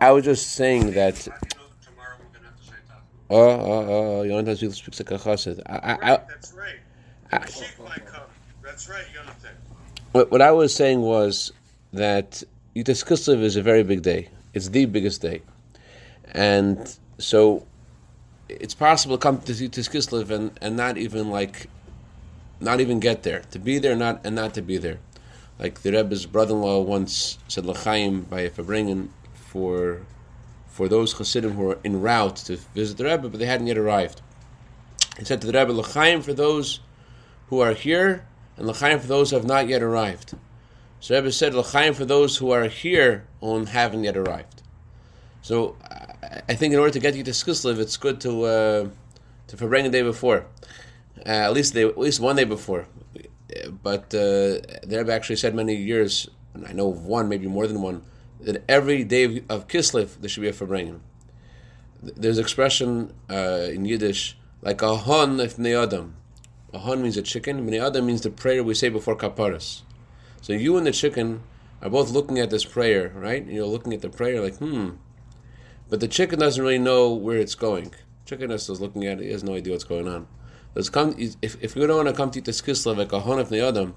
I was just saying that. Tomorrow we're gonna have to say that. Oh, oh, oh, Yonatan speaks like a chassid. I, I, that's right. I- Mashiach might come. That's right, what, what I was saying was that Yutas Kislev is a very big day. It's the biggest day. And so it's possible to come to Yutas Kislev and, and not even like, not even get there. To be there not and not to be there. Like the Rebbe's brother-in-law once said L'chaim by a Farbrengen for for those Hasidim who were en route to visit the Rebbe, but they hadn't yet arrived. He said to the Rebbe, L'chaim for those who are here, and L'chaim for those who have not yet arrived. So Rebbe said, L'chaim for those who are here and haven't yet arrived. So I- think in order to get you to Skislev, it's good to uh, to bring a day before, uh, at least at least one day before. But uh, the Rebbe actually said many years, and I know of one, maybe more than one, that every day of, Kislev there should be a Farbrengen. There's expression uh, in Yiddish like a hon if adam. A hon means a chicken. Bnei adam means the prayer we say before kaparas. So you and the chicken are both looking at this prayer, right? You're looking at the prayer like, hmm. But the chicken doesn't really know where it's going. Chicken is looking at it. He has no idea what's going on. Come, if, if you don't want to come to eat this kislev like a hon of adam,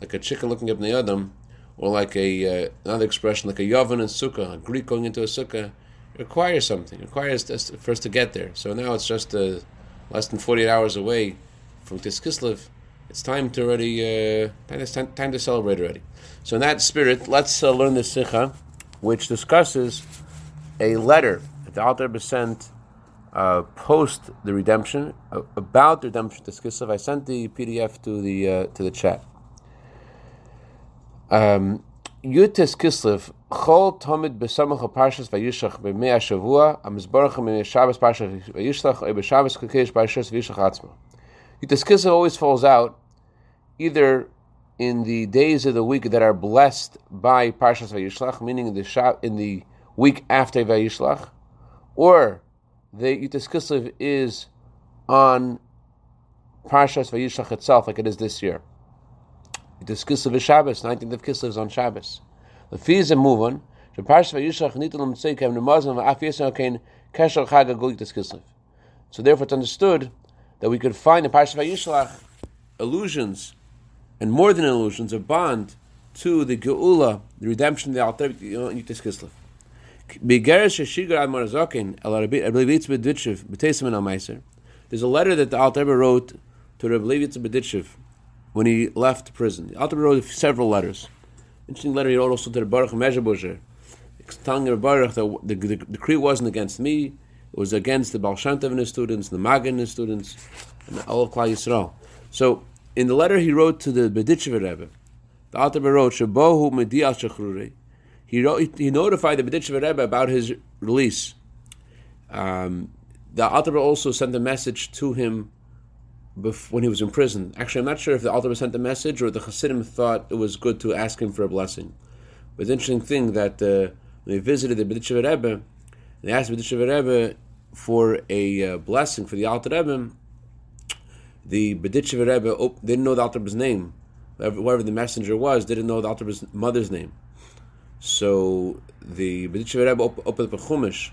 like a chicken looking at bnei adam, or like a uh, another expression like a yavan and sukkah, a Greek going into a sukkah, requires something. Requires us to- get there. So now it's just uh, less than 48 hours away from Tiskislev. It's time to already uh, time, time, to celebrate already. So in that spirit, let's uh, learn the Sikha, which discusses a letter that the Alter sent uh, post the redemption uh, about the redemption to Tiskislev. I sent the PDF to the uh, to the chat. Um, Yutes Kislev, Chol Tomid Besamach Parshas Vayishlach B'mei HaShavua, HaMizborach B'mei Shabbos Parshas Vayishlach, or B'Shabbos Kakesh Parshas Vayishlach Atzma. Yutes Kislev always falls out either in the days of the week that are blessed by Parshas Vayishlach, meaning in the Shab- in the week after Vayishlach, or the Yutes Kislev is on Parshas Vayishlach itself, like it is this year. It is Kislev is Shabbos, 19th of Kislev is on Shabbos. The fees and move. The Parsha Vayishlach nitul mitzay kem nemazim v'af yisrael kein kesher chag agul yitis Kislev. So therefore it's understood that we could find in Parsha Vayishlach allusions, and more than allusions, a bond to the Geula, the redemption of the Alter Yitis Kislev. There's a letter that the Alter wrote to Rabbi Levitz Berditchev when he left prison. The Alter wrote several letters. Interesting letter he wrote also to the Baruch Mezhebuzer, telling the Baruch that the, the, decree wasn't against me, it was against the Baal Shem and his students, the Maggid and his students, and all of Klal Yisrael. So, in the letter he wrote to the Berditchever Rebbe, the Alter wrote, Shabohu Medi al Shechruri. He, wrote, he notified the Berditchever Rebbe about his release. Um, the Alter also sent a message to him when he was in prison. Actually, I'm not sure if the Alter sent a message or the Hasidim thought it was good to ask him for a blessing. But an interesting thing that uh, when they visited the Berditchever Rebbe, they asked the Berditchever Rebbe for a uh, blessing for the Alter Rebbe. The Berditchever Rebbe op- didn't know the Alter Rebbe's name. Whoever the messenger was didn't know the Alter Rebbe's mother's name. So the Berditchever Rebbe op- opened up a Chumash.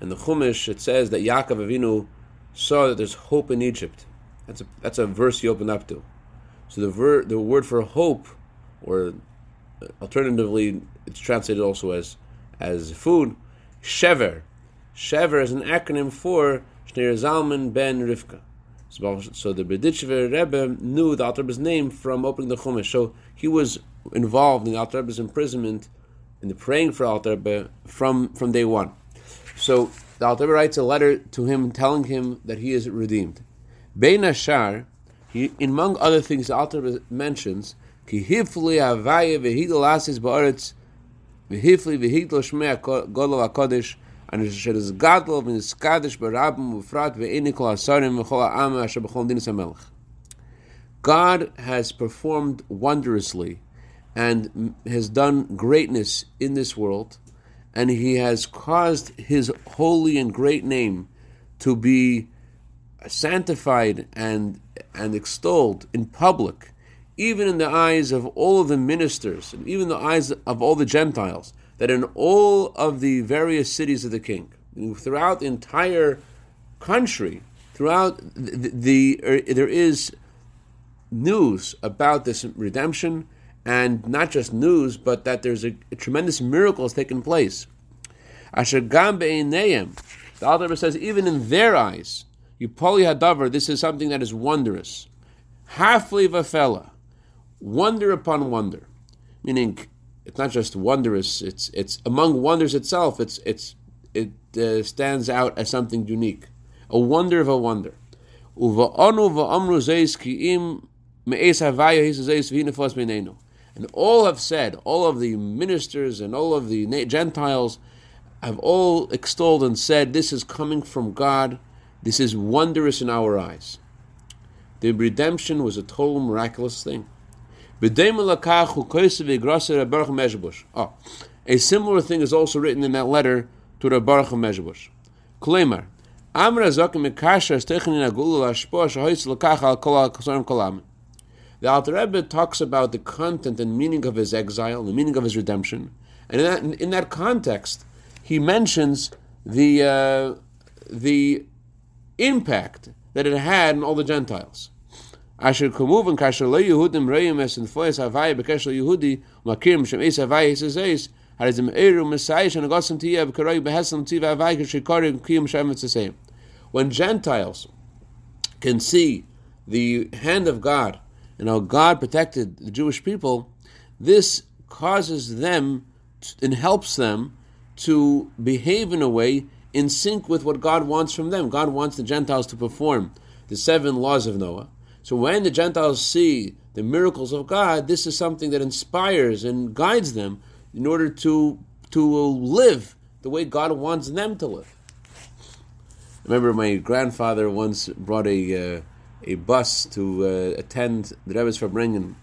In the Chumash, it says that Yaakov Avinu saw that there's hope in Egypt. That's a that's a verse you open up to. So the ver, the word for hope, or alternatively, it's translated also as as food. Shever, Shever is an acronym for Shneir Zalman ben Rivka. So, the Berditchever Rebbe knew the Alter Rebbe's name from opening the Chumash. So he was involved in the Alter Rebbe's imprisonment, in the praying for Alter Rebbe from from day one. So the Alter Rebbe writes a letter to him telling him that he is redeemed. Bein Ashar, he, among other things, the Rebbe mentions, Ki hifli havaya v'hidol asis ba'aretz v'hifli v'hidol shmei godol HaKodesh and asher is gadol v'niskadish barabim v'frat v'eini kol hasarim v'chol ha'am asher b'chol dinis HaMelech. God has performed wondrously and has done greatness in this world, and He has caused His holy and great name to be sanctified and and extolled in public, even in the eyes of all of the ministers and even the eyes of all the Gentiles. that in all of the various cities of the king, throughout the entire country, throughout the, the er, there is news about this redemption, and not just news, but that there's a, a tremendous miracle has taken place. Asher gam the Alter says, even in their eyes, Yipoli Hadavar, this is something that is wondrous. Halfly vafela, wonder upon wonder. Meaning, it's not just wondrous, it's, it's among wonders itself, it's, it's, it uh, stands out as something unique. A wonder of a wonder. And all have said, all of the ministers and all of the Gentiles have all extolled and said, This is coming from God, this is wondrous in our eyes. The redemption was a total miraculous thing. Oh, a similar thing is also written in that letter to the Baruch Mezhebush. Klemar, Amra Zakim. The Alter Rebbe talks about the content and meaning of his exile, the meaning of his redemption, and in that, in that context, he mentions the uh, the impact that it had on all the Gentiles. Asher kasher lo Yehudim reim es in foyes havai Yehudi makirim shem es havai es es es eru behesam tiva havai kiyum shem. When Gentiles can see the hand of God and how God protected the Jewish people, this causes them and helps them to behave in a way in sync with what God wants from them. God wants the Gentiles to perform the seven laws of Noah. So when the Gentiles see the miracles of God, this is something that inspires and guides them in order to to live the way God wants them to live. I remember my grandfather once brought a uh, a bus to uh, attend the Rebbe's Farbrengen.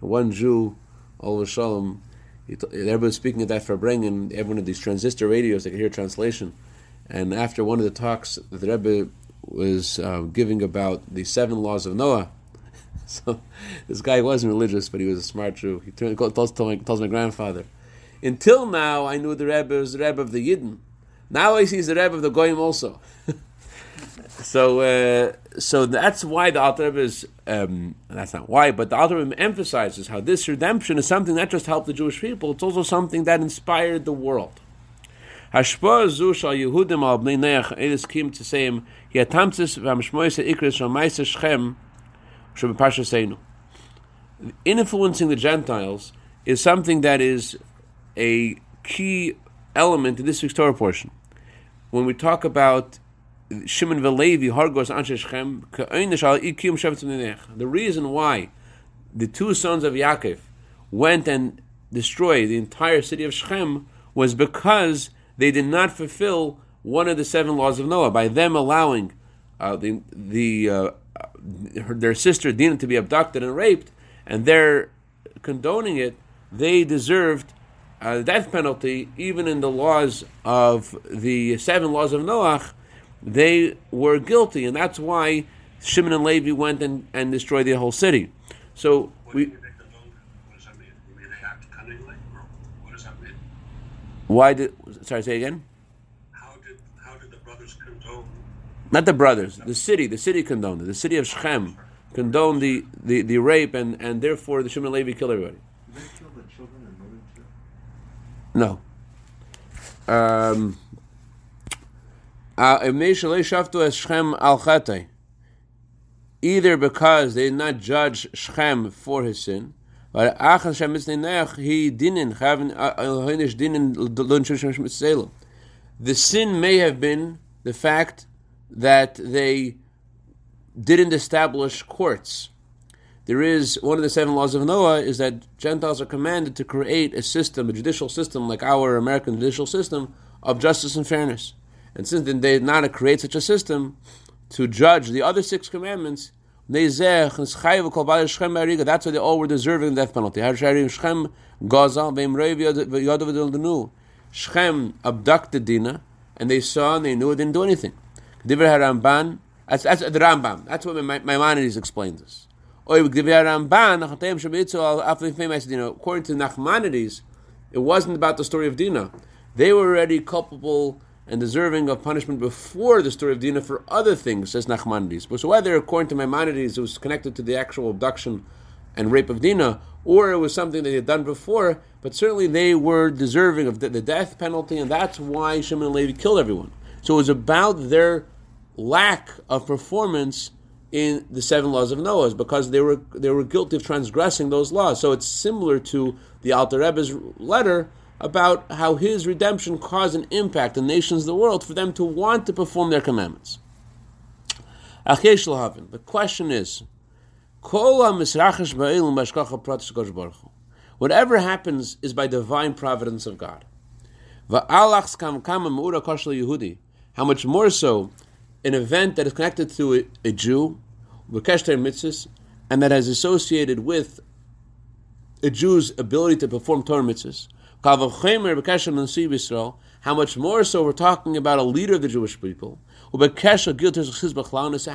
One Jew, Oliver Shalom, everybody was speaking at that Farbrengen, everyone of these transistor radios, they could hear translation. And after one of the talks, the Rebbe was uh, giving about the seven laws of Noah. so this guy wasn't religious, but he was a smart Jew. He turned, tells, tells, my, grandfather, until now I knew the Rebbe was the Rebbe of the Yidden. Now I see the Rebbe of the Goyim also. So, uh, so that's why the Alter Rebbe is. Um, that's not why, but the Alter Rebbe emphasizes how this redemption is something that just helped the Jewish people. It's also something that inspired the world. Influencing the Gentiles is something that is a key element in this week's Torah portion. When we talk about Shimon Velevi Hargos Anshechem The reason why the two sons of Yaakov went and destroyed the entire city of Shechem was because they did not fulfill one of the seven laws of Noah by them allowing uh, the the uh, her, their sister Dinah to be abducted and raped, and they're condoning it. They deserved a death penalty, even in the laws of the seven laws of Noah they were guilty, and that's why Shimon and Levi went and, and destroyed the whole city. So we. Why did? Sorry, say again. How did how did the brothers condone? Not the brothers, the city. The city condoned it. The city of Shechem condoned the, the, the rape, and, and therefore the Shimon and Levi killed everybody. Did they kill the children and women too? No. Um, Uh, Either because they did not judge Shem for his sin, uh, the sin may have been the fact that they didn't establish courts. There is one of the seven laws of Noah is that Gentiles are commanded to create a system, a judicial system like our American judicial system, of justice and fairness. And since then they did not create such a system to judge the other six commandments, that's why they all were deserving the death penalty. Shechem abducted Dinah, and they saw and they knew it didn't do anything. That's, that's the Rambam. That's what Maimonides explains this. According to Nachmanides, It wasn't about the story of Dinah. They were already culpable and deserving of punishment before the story of Dinah for other things, says Nachmanides. But so whether, according to Maimonides, it was connected to the actual abduction and rape of Dinah, or it was something they had done before, but certainly they were deserving of the, the death penalty, and that's why Shimon and Levi killed everyone. So it was about their lack of performance in the seven laws of Noah, because they were they were guilty of transgressing those laws. So it's similar to the Alter Rebbe's letter about how his redemption caused an impact in nations of the world for them to want to perform their commandments. The question is, whatever happens is by divine providence of God. How much more so an event that is connected to a, a Jew, and that has associated with a Jew's ability to perform Torah mitzvahs, how much more so we're talking about a leader of the Jewish people. How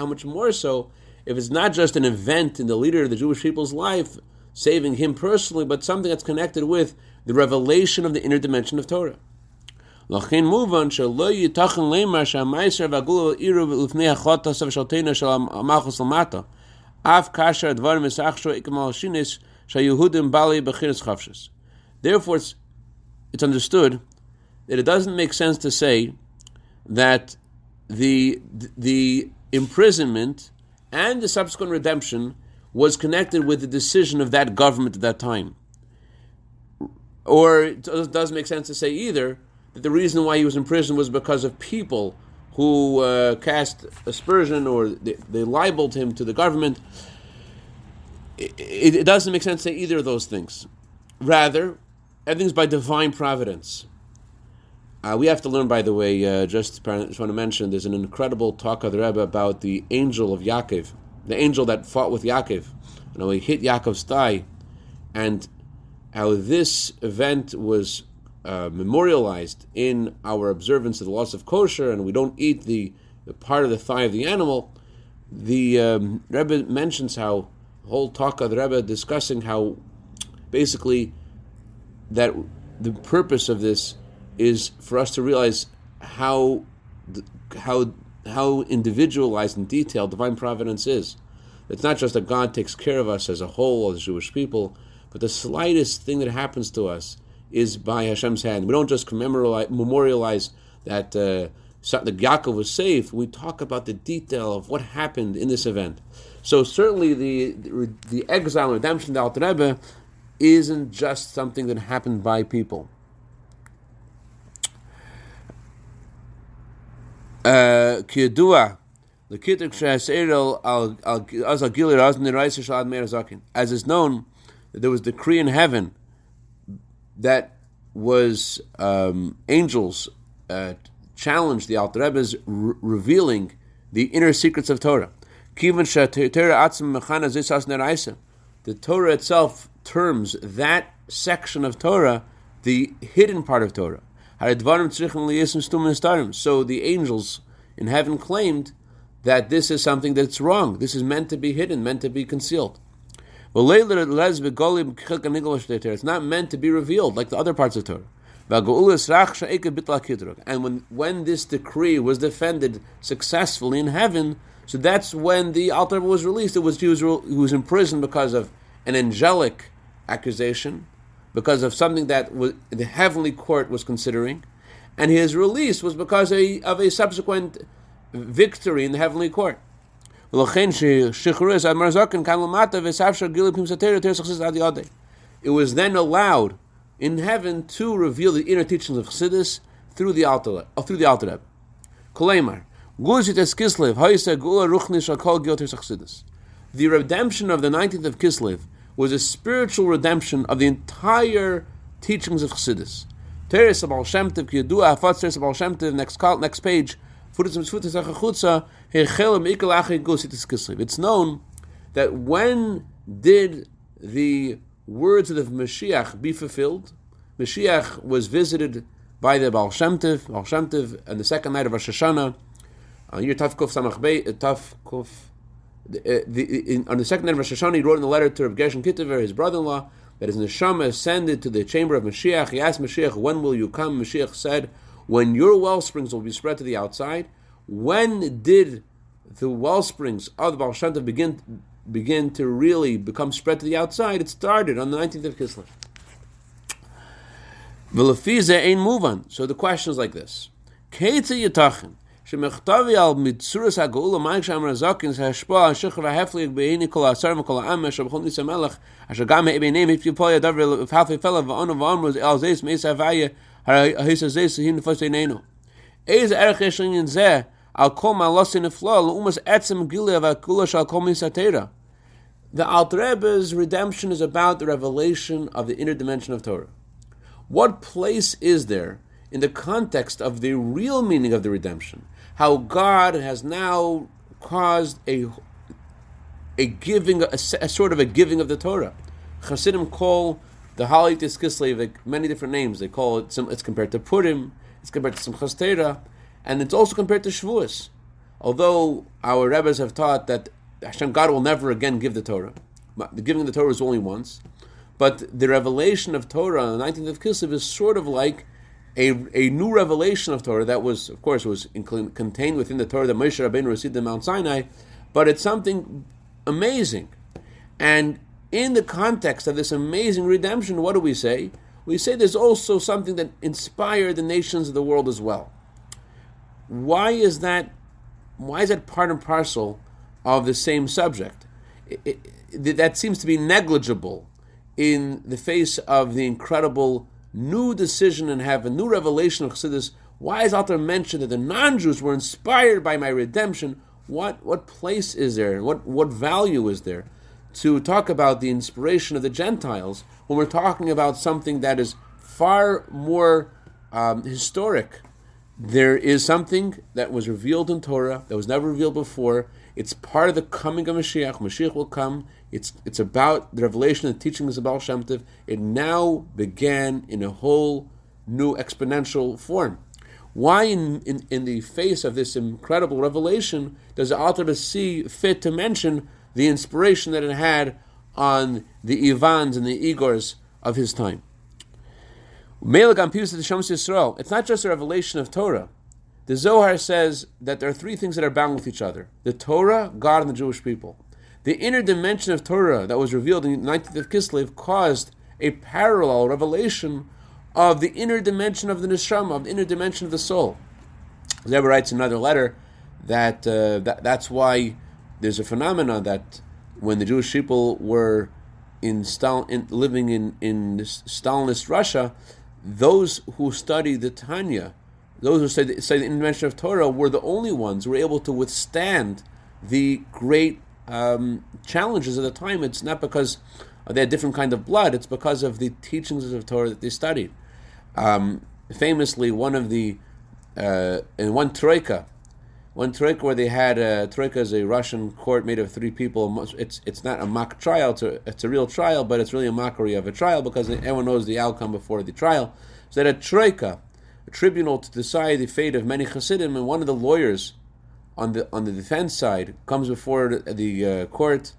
much more so if it's not just an event in the leader of the Jewish people's life, saving him personally, but something that's connected with the revelation of the inner dimension of Torah. Therefore, it's it's understood that it doesn't make sense to say that the, the imprisonment and the subsequent redemption was connected with the decision of that government at that time. Or it doesn't make sense to say either that the reason why he was in prison was because of people who uh, cast aspersion or they, they, libeled him to the government. It, it, it doesn't make sense to say either of those things. Rather, everything's by divine providence. Uh, we have to learn, by the way, uh, just, just want to mention, there's an incredible talk of the Rebbe about the angel of Yaakov, the angel that fought with Yaakov. You know, he hit Yaakov's thigh, and how this event was uh, memorialized in our observance of the laws of kosher, and we don't eat the, the part of the thigh of the animal. The um, Rebbe mentions how whole talk of the Rebbe discussing how basically that the purpose of this is for us to realize how how how individualized and detailed divine providence is. It's not just that God takes care of us as a whole, as Jewish people, but the slightest thing that happens to us is by Hashem's hand. We don't just memorialize that uh, the Yaakov was saved. We talk about the detail of what happened in this event. So certainly the the, the exile and redemption of the Alter Rebbe isn't just something that happened by people. kiyadua as is known there was decree in heaven that was um, angels uh, challenged the Alter Rebbe's re- revealing the inner secrets of Torah. The Torah itself terms that section of Torah the hidden part of Torah. So the angels in heaven claimed that this is something that's wrong. This is meant to be hidden, meant to be concealed. It's not meant to be revealed like the other parts of Torah. And when, when this decree was defended successfully in heaven, so that's when the Alter was released. It was he was, he was imprisoned because of an angelic accusation, because of something that the heavenly court was considering, and his release was because of a, subsequent victory in the heavenly court. It was then allowed in heaven to reveal the inner teachings of Chassidus through the Alter, or uh, through the Alter Rebbe. The redemption of the 19th of Kislev was a spiritual redemption of the entire teachings of Chassidus. Teres Baal Shem Tov, Kiyadua, Hafat Teres Baal Shem Tov, next, next page, it's known that when did the words of the Mashiach be fulfilled? Mashiach was visited by the Baal Shem Tov, Baal Shem Tov, on the second night of Rosh Hashanah, on year Tav Kuf Samach Bey, uh, Uh, the, in, on the second night of Rosh Hashanah, he wrote in the letter to Rav Gershon Kitover, his brother-in-law, that his neshama ascended to the chamber of Mashiach. He asked Mashiach, "When will you come?" Mashiach said, "When your well springs will be spread to the outside." When did the well springs of the Baal Shem Tov begin begin to really become spread to the outside? It started on the 19th of Kislev. V'lefize ein muvan. So the question is like this: Keitze yitachin שמכתבי על מצורס הגאולה מים שם רזקין זה השפוע על שכר ההפליג בעיני כל העשר וכל העם אשר בכל ניס המלך אשר גם ביניהם הפליפו ידבר ופלפי פלא ואונו ואומרו על זייס מייס הוויה ההיס הזה שהיא נפוס עינינו. איזה ערך יש לעניין זה על כל מעלוסי נפלא לאומס עצם גילה והגאולה של כל מיס התרא. The Alter Rebbe's redemption is about the revelation of the inner dimension of Torah. What place is there in the context of the real meaning of the redemption? How God has now caused a a giving, a, a sort of a giving of the Torah. Chassidim call the Halitis Kislev many different names. They call it, some, it's compared to Purim, it's compared to Simchas Torah, and it's also compared to Shavuos. Although our Rebbe's have taught that Hashem God will never again give the Torah. The giving of the Torah is only once. But the revelation of Torah on the 19th of Kislev is sort of like a, a new revelation of Torah that was, of course, was in, contained within the Torah that Moshe Rabbeinu received in Mount Sinai, but it's something amazing. And in the context of this amazing redemption, what do we say? We say there's also something that inspired the nations of the world as well. Why is that? Why is that part and parcel of the same subject? It, it, that seems to be negligible in the face of the incredible new decision in heaven, new revelation of Chassidus. Why is Alter mentioned that the non-Jews were inspired by my redemption? What what place is there? What what value is there to talk about the inspiration of the Gentiles when we're talking about something that is far more um, historic? There is something that was revealed in Torah that was never revealed before. It's part of the coming of Mashiach. Mashiach will come. It's it's about the revelation and teachings of Baal Shem Tov. It now began in a whole new exponential form. Why, in, in, in the face of this incredible revelation, does the author see fit to mention the inspiration that it had on the Ivans and the Igors of his time? It's not just a revelation of Torah. The Zohar says that there are three things that are bound with each other the Torah, God, and the Jewish people. The inner dimension of Torah that was revealed in the 19th of Kislev caused a parallel revelation of the inner dimension of the neshama, of the inner dimension of the soul. Rebbe writes another letter that, uh, that that's why there's a phenomenon that when the Jewish people were in, Stal- in living in, in Stalinist Russia, those who studied the Tanya, those who study, study the invention of Torah, were the only ones who were able to withstand the great um, challenges of the time. It's not because they had different kind of blood; it's because of the teachings of Torah that they studied. Um, famously, one of the uh, in one troika, one troika where they had a troika is a Russian court made of three people. It's it's not a mock trial; it's a, it's a real trial, but it's really a mockery of a trial because everyone knows the outcome before the trial. So that a troika, a tribunal to decide the fate of many Hasidim, and one of the lawyers on the on the defense side comes before the, uh, court,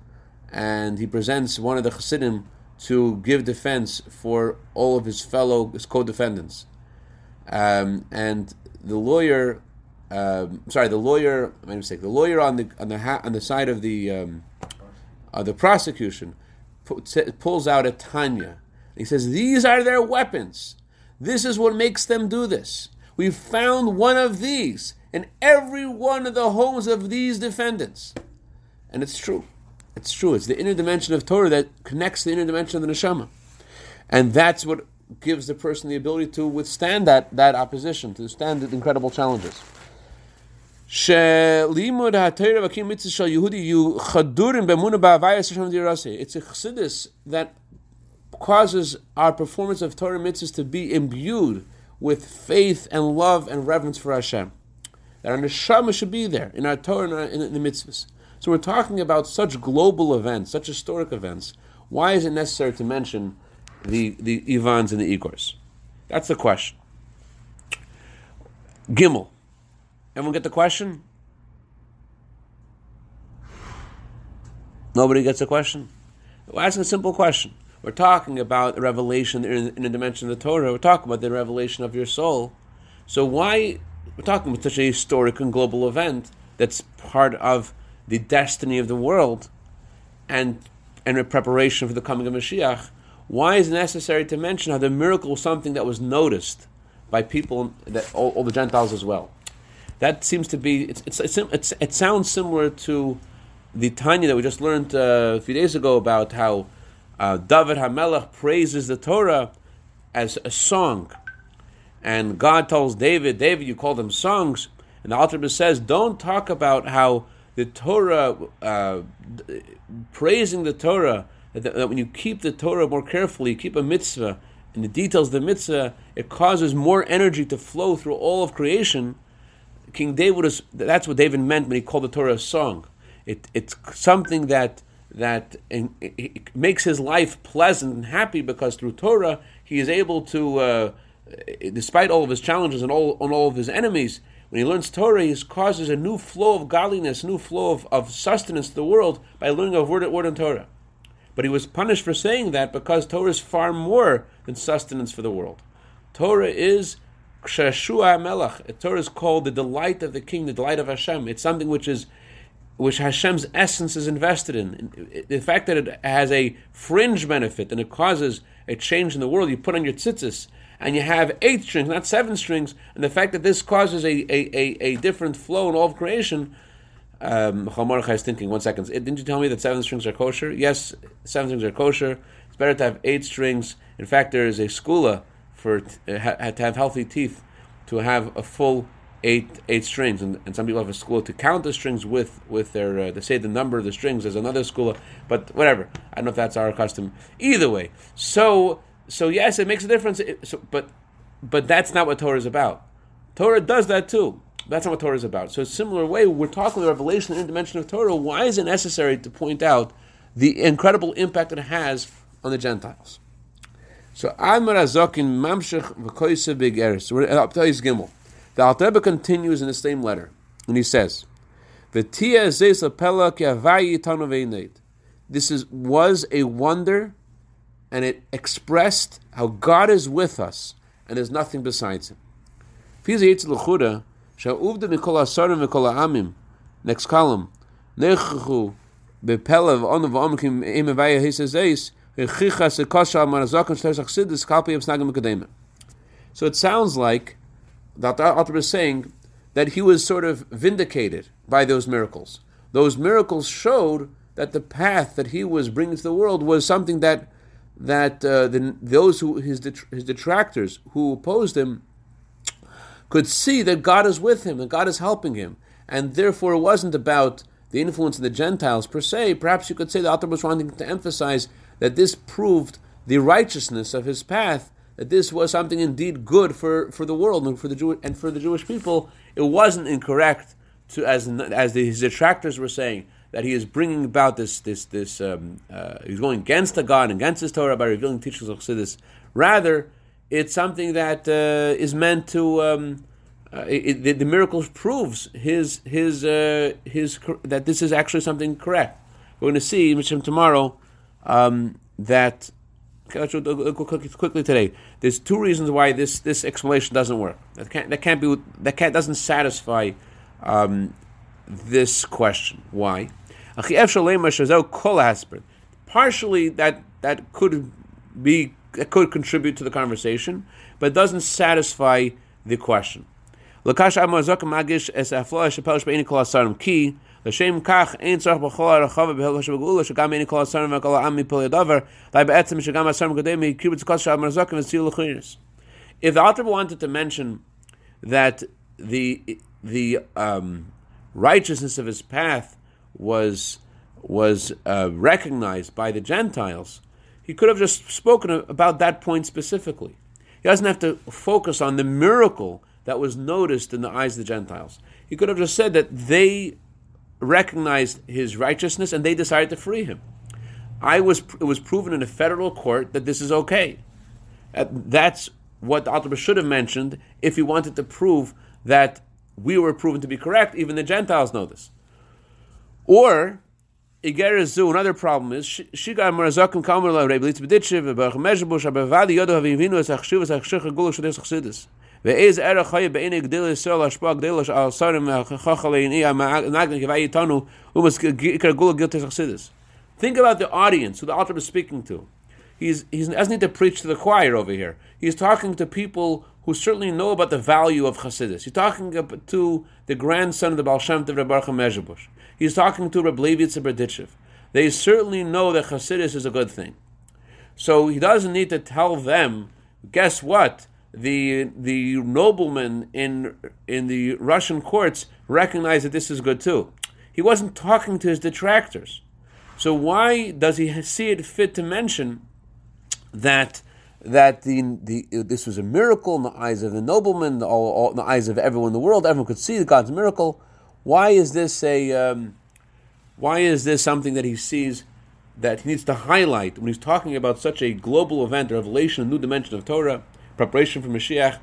and he presents one of the Hasidim to give defense for all of his fellow his co-defendants, um, and the lawyer, um, sorry, the lawyer, I my mistake, the lawyer on the on the ha- on the side of the um, of the prosecution pulls out a Tanya. He says, "These are their weapons. This is what makes them do this. We found one of these." in every one of the homes of these defendants. And it's true. It's true. It's the inner dimension of Torah that connects the inner dimension of the neshama. And that's what gives the person the ability to withstand that, that opposition, to withstand the incredible challenges. It's a chassidus that causes our performance of Torah mitzvahs to be imbued with faith and love and reverence for Hashem that our neshama should be there in our Torah and our, in, the mitzvahs. So we're talking about such global events, such historic events. Why is it necessary to mention the the Ivans and the Igors? That's the question. Gimel. Everyone get the question? Nobody gets a question? We'll asking a simple question. We're talking about a revelation in, in a dimension of the Torah. We're talking about the revelation of your soul. So why we're talking about such a historic and global event that's part of the destiny of the world and and a preparation for the coming of Mashiach? Why is it necessary to mention how the miracle was something that was noticed by people that all, all the Gentiles as well? That seems to be it's, it's, it's, it sounds similar to the Tanya that we just learned uh, a few days ago about how uh, David Hamelech praises the Torah as a song, and God tells David, David, you call them songs, and the Alter says, don't talk about how the Torah, uh, praising the Torah, that, that when you keep the Torah more carefully, you keep a mitzvah, and the details of the mitzvah, it causes more energy to flow through all of creation. King David is that's what David meant when he called the Torah a song. It, it's something that that in, it makes his life pleasant and happy because through Torah he is able to, uh, despite all of his challenges and all and all of his enemies, when he learns Torah, he causes a new flow of godliness, new flow of, of sustenance to the world by learning a word, word in Torah. But he was punished for saying that because Torah is far more than sustenance for the world. Torah is Kshashua Melech. Torah is called the delight of the king, the delight of Hashem. It's something which is which Hashem's essence is invested in. The fact that it has a fringe benefit and it causes a change in the world, you put on your tzitzis and you have eight strings, not seven strings, and the fact that this causes a, a, a, a different flow in all of creation. Um, is thinking, one second, didn't you tell me that seven strings are kosher? Yes, seven strings are kosher. It's better to have eight strings. In fact, there is a segula for uh, to have healthy teeth to have a full eight eight strings, and, and some people have a school to count the strings with with their uh, they say the number of the strings. There's another school, but whatever. I don't know if that's our custom. Either way, so so yes, it makes a difference. It, so, but but that's not what Torah is about. Torah does that too. That's not what Torah is about. So, similar way, we're talking the revelation and dimension of Torah. Why is it necessary to point out the incredible impact it has on the Gentiles? So, Amar Azokin Mamshech V'Koyse Begeres. So, we're up to Gimel. The Alter continues in the same letter, and he says, This is was a wonder, and it expressed how God is with us, and there's nothing besides Him. Next column. So it sounds like that the author is saying that he was sort of vindicated by those miracles. Those miracles showed that the path that he was bringing to the world was something that that uh, the, those who his his detractors who opposed him could see that God is with him and God is helping him, and therefore it wasn't about the influence of the Gentiles per se. Perhaps you could say the author was wanting to emphasize that this proved the righteousness of his path that this was something indeed good for, for the world and for the Jew- and for the Jewish people. It wasn't incorrect to as as the, his detractors were saying that he is bringing about this this this um, uh, he's going against the God and against his Torah by revealing teachings of Chassidus. Rather, it's something that uh, is meant to. Um, uh, it, the, the miracles proves his his uh, his that this is actually something correct. We're going to see him tomorrow um, that quickly today. There's two reasons why this, this explanation doesn't work. That can't that can't be that can't doesn't satisfy um, this question. Why? Partially that that could be that could contribute to the conversation, but doesn't satisfy the question. לשם כך אין צורך בכל הרחבה בהלכה שבגאולה שגם אין כל הסרם וכל העם מפלא הדבר, די בעצם שגם הסרם הקודם הקריב את כל שאר המרזוקים וציור לחינס. If the author wanted to mention that the the um, righteousness of his path was was uh, recognized by the Gentiles, he could have just spoken about that point specifically. He doesn't have to focus on the miracle that was noticed in the eyes of the Gentiles. He could have just said that they recognized his righteousness and they decided to free him. I was it was proven in a federal court that this is okay. Uh, that's what the Alter should have mentioned if he wanted to prove that we were proven to be correct. Even the Gentiles know this. Or Igerizu, another problem is Shiga Marazakum Kamer La Rebbe Litz Berditchev, Baruch Mezhebush, Abavadi Yodo Havivinu, Es Achshiv, Es Achshich, Gulush, Chassidus. Nagnik, Vay Tanu, Umas Ikar Gula Gil Think about the audience who the author is speaking to. He's, he doesn't need to preach to the choir over here. He's talking to people who certainly know about the value of Chassidus. He's talking to the grandson of the Baal Shem Tov, Rebbe Mezhebush. He's talking to Reb Levitz Berditchev. They certainly know that Chassidus is a good thing. So he doesn't need to tell them, guess what? The the noblemen in in the Russian courts recognize that this is good too. He wasn't talking to his detractors. So why does he see it fit to mention that that the, the this was a miracle in the eyes of the noblemen, all, all, in the eyes of everyone in the world? Everyone could see God's miracle. Why is this a um, why is this something that he sees that he needs to highlight when he's talking about such a global event, a revelation, a new dimension of Torah, preparation for Mashiach?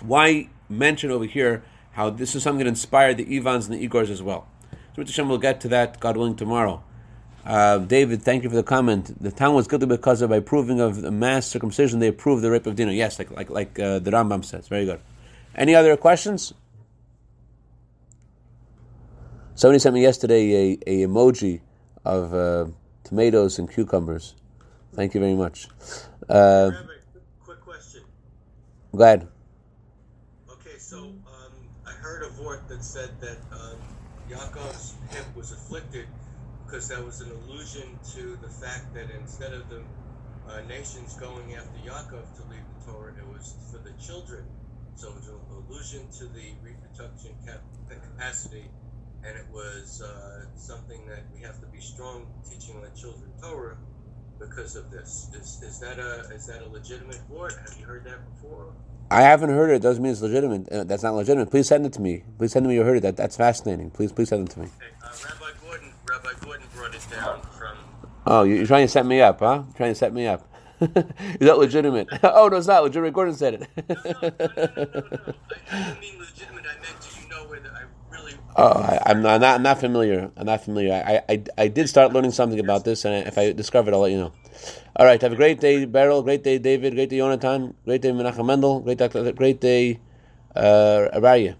Why mention over here how this is something that inspired the Ivans and the Igors as well? So Hashem will get to that, God willing, tomorrow. Uh, David, thank you for the comment. The town was guilty because of approving of the mass circumcision. They approved the rape of Dina. Yes, like like like uh, the Rambam says. Very good. Any other questions? Somebody sent me yesterday a, a emoji of uh, tomatoes and cucumbers. Thank you very much. Go ahead. Okay, so um, I heard a vort that said that um, Yaakov's hip was afflicted because that was an allusion to the fact that instead of the uh, nations going after Yaakov to leave the Torah, it was for the children. So it was an allusion to the reproduction cap- capacity and it was uh, something that we have to be strong teaching the children Torah because of this. Is, is that a is that a legitimate word? Have you heard that before? I haven't heard it. It doesn't mean it's legitimate. Uh, that's not legitimate. Please send it to me. Please send it to me you heard it. That, that's fascinating. Please, please send it to me. Okay. Uh, Rabbi Gordon, Rabbi Gordon brought it down from. Oh, you're trying to set me up, huh? You're trying to set me up. is that legitimate? oh no, it's not legitimate. Gordon said it. no, no, no. I, I didn't mean legitimate. I meant do you know where the, I really. Oh, I, I'm, not, not. Not familiar. I'm not familiar. I, I, I did start learning something about this, and if I discover it, I'll let you know. All right. Have a great day, Beryl. Great day, David. Great day, Jonathan. Great day, Menachem Mendel. Great day, great day, uh, Araya.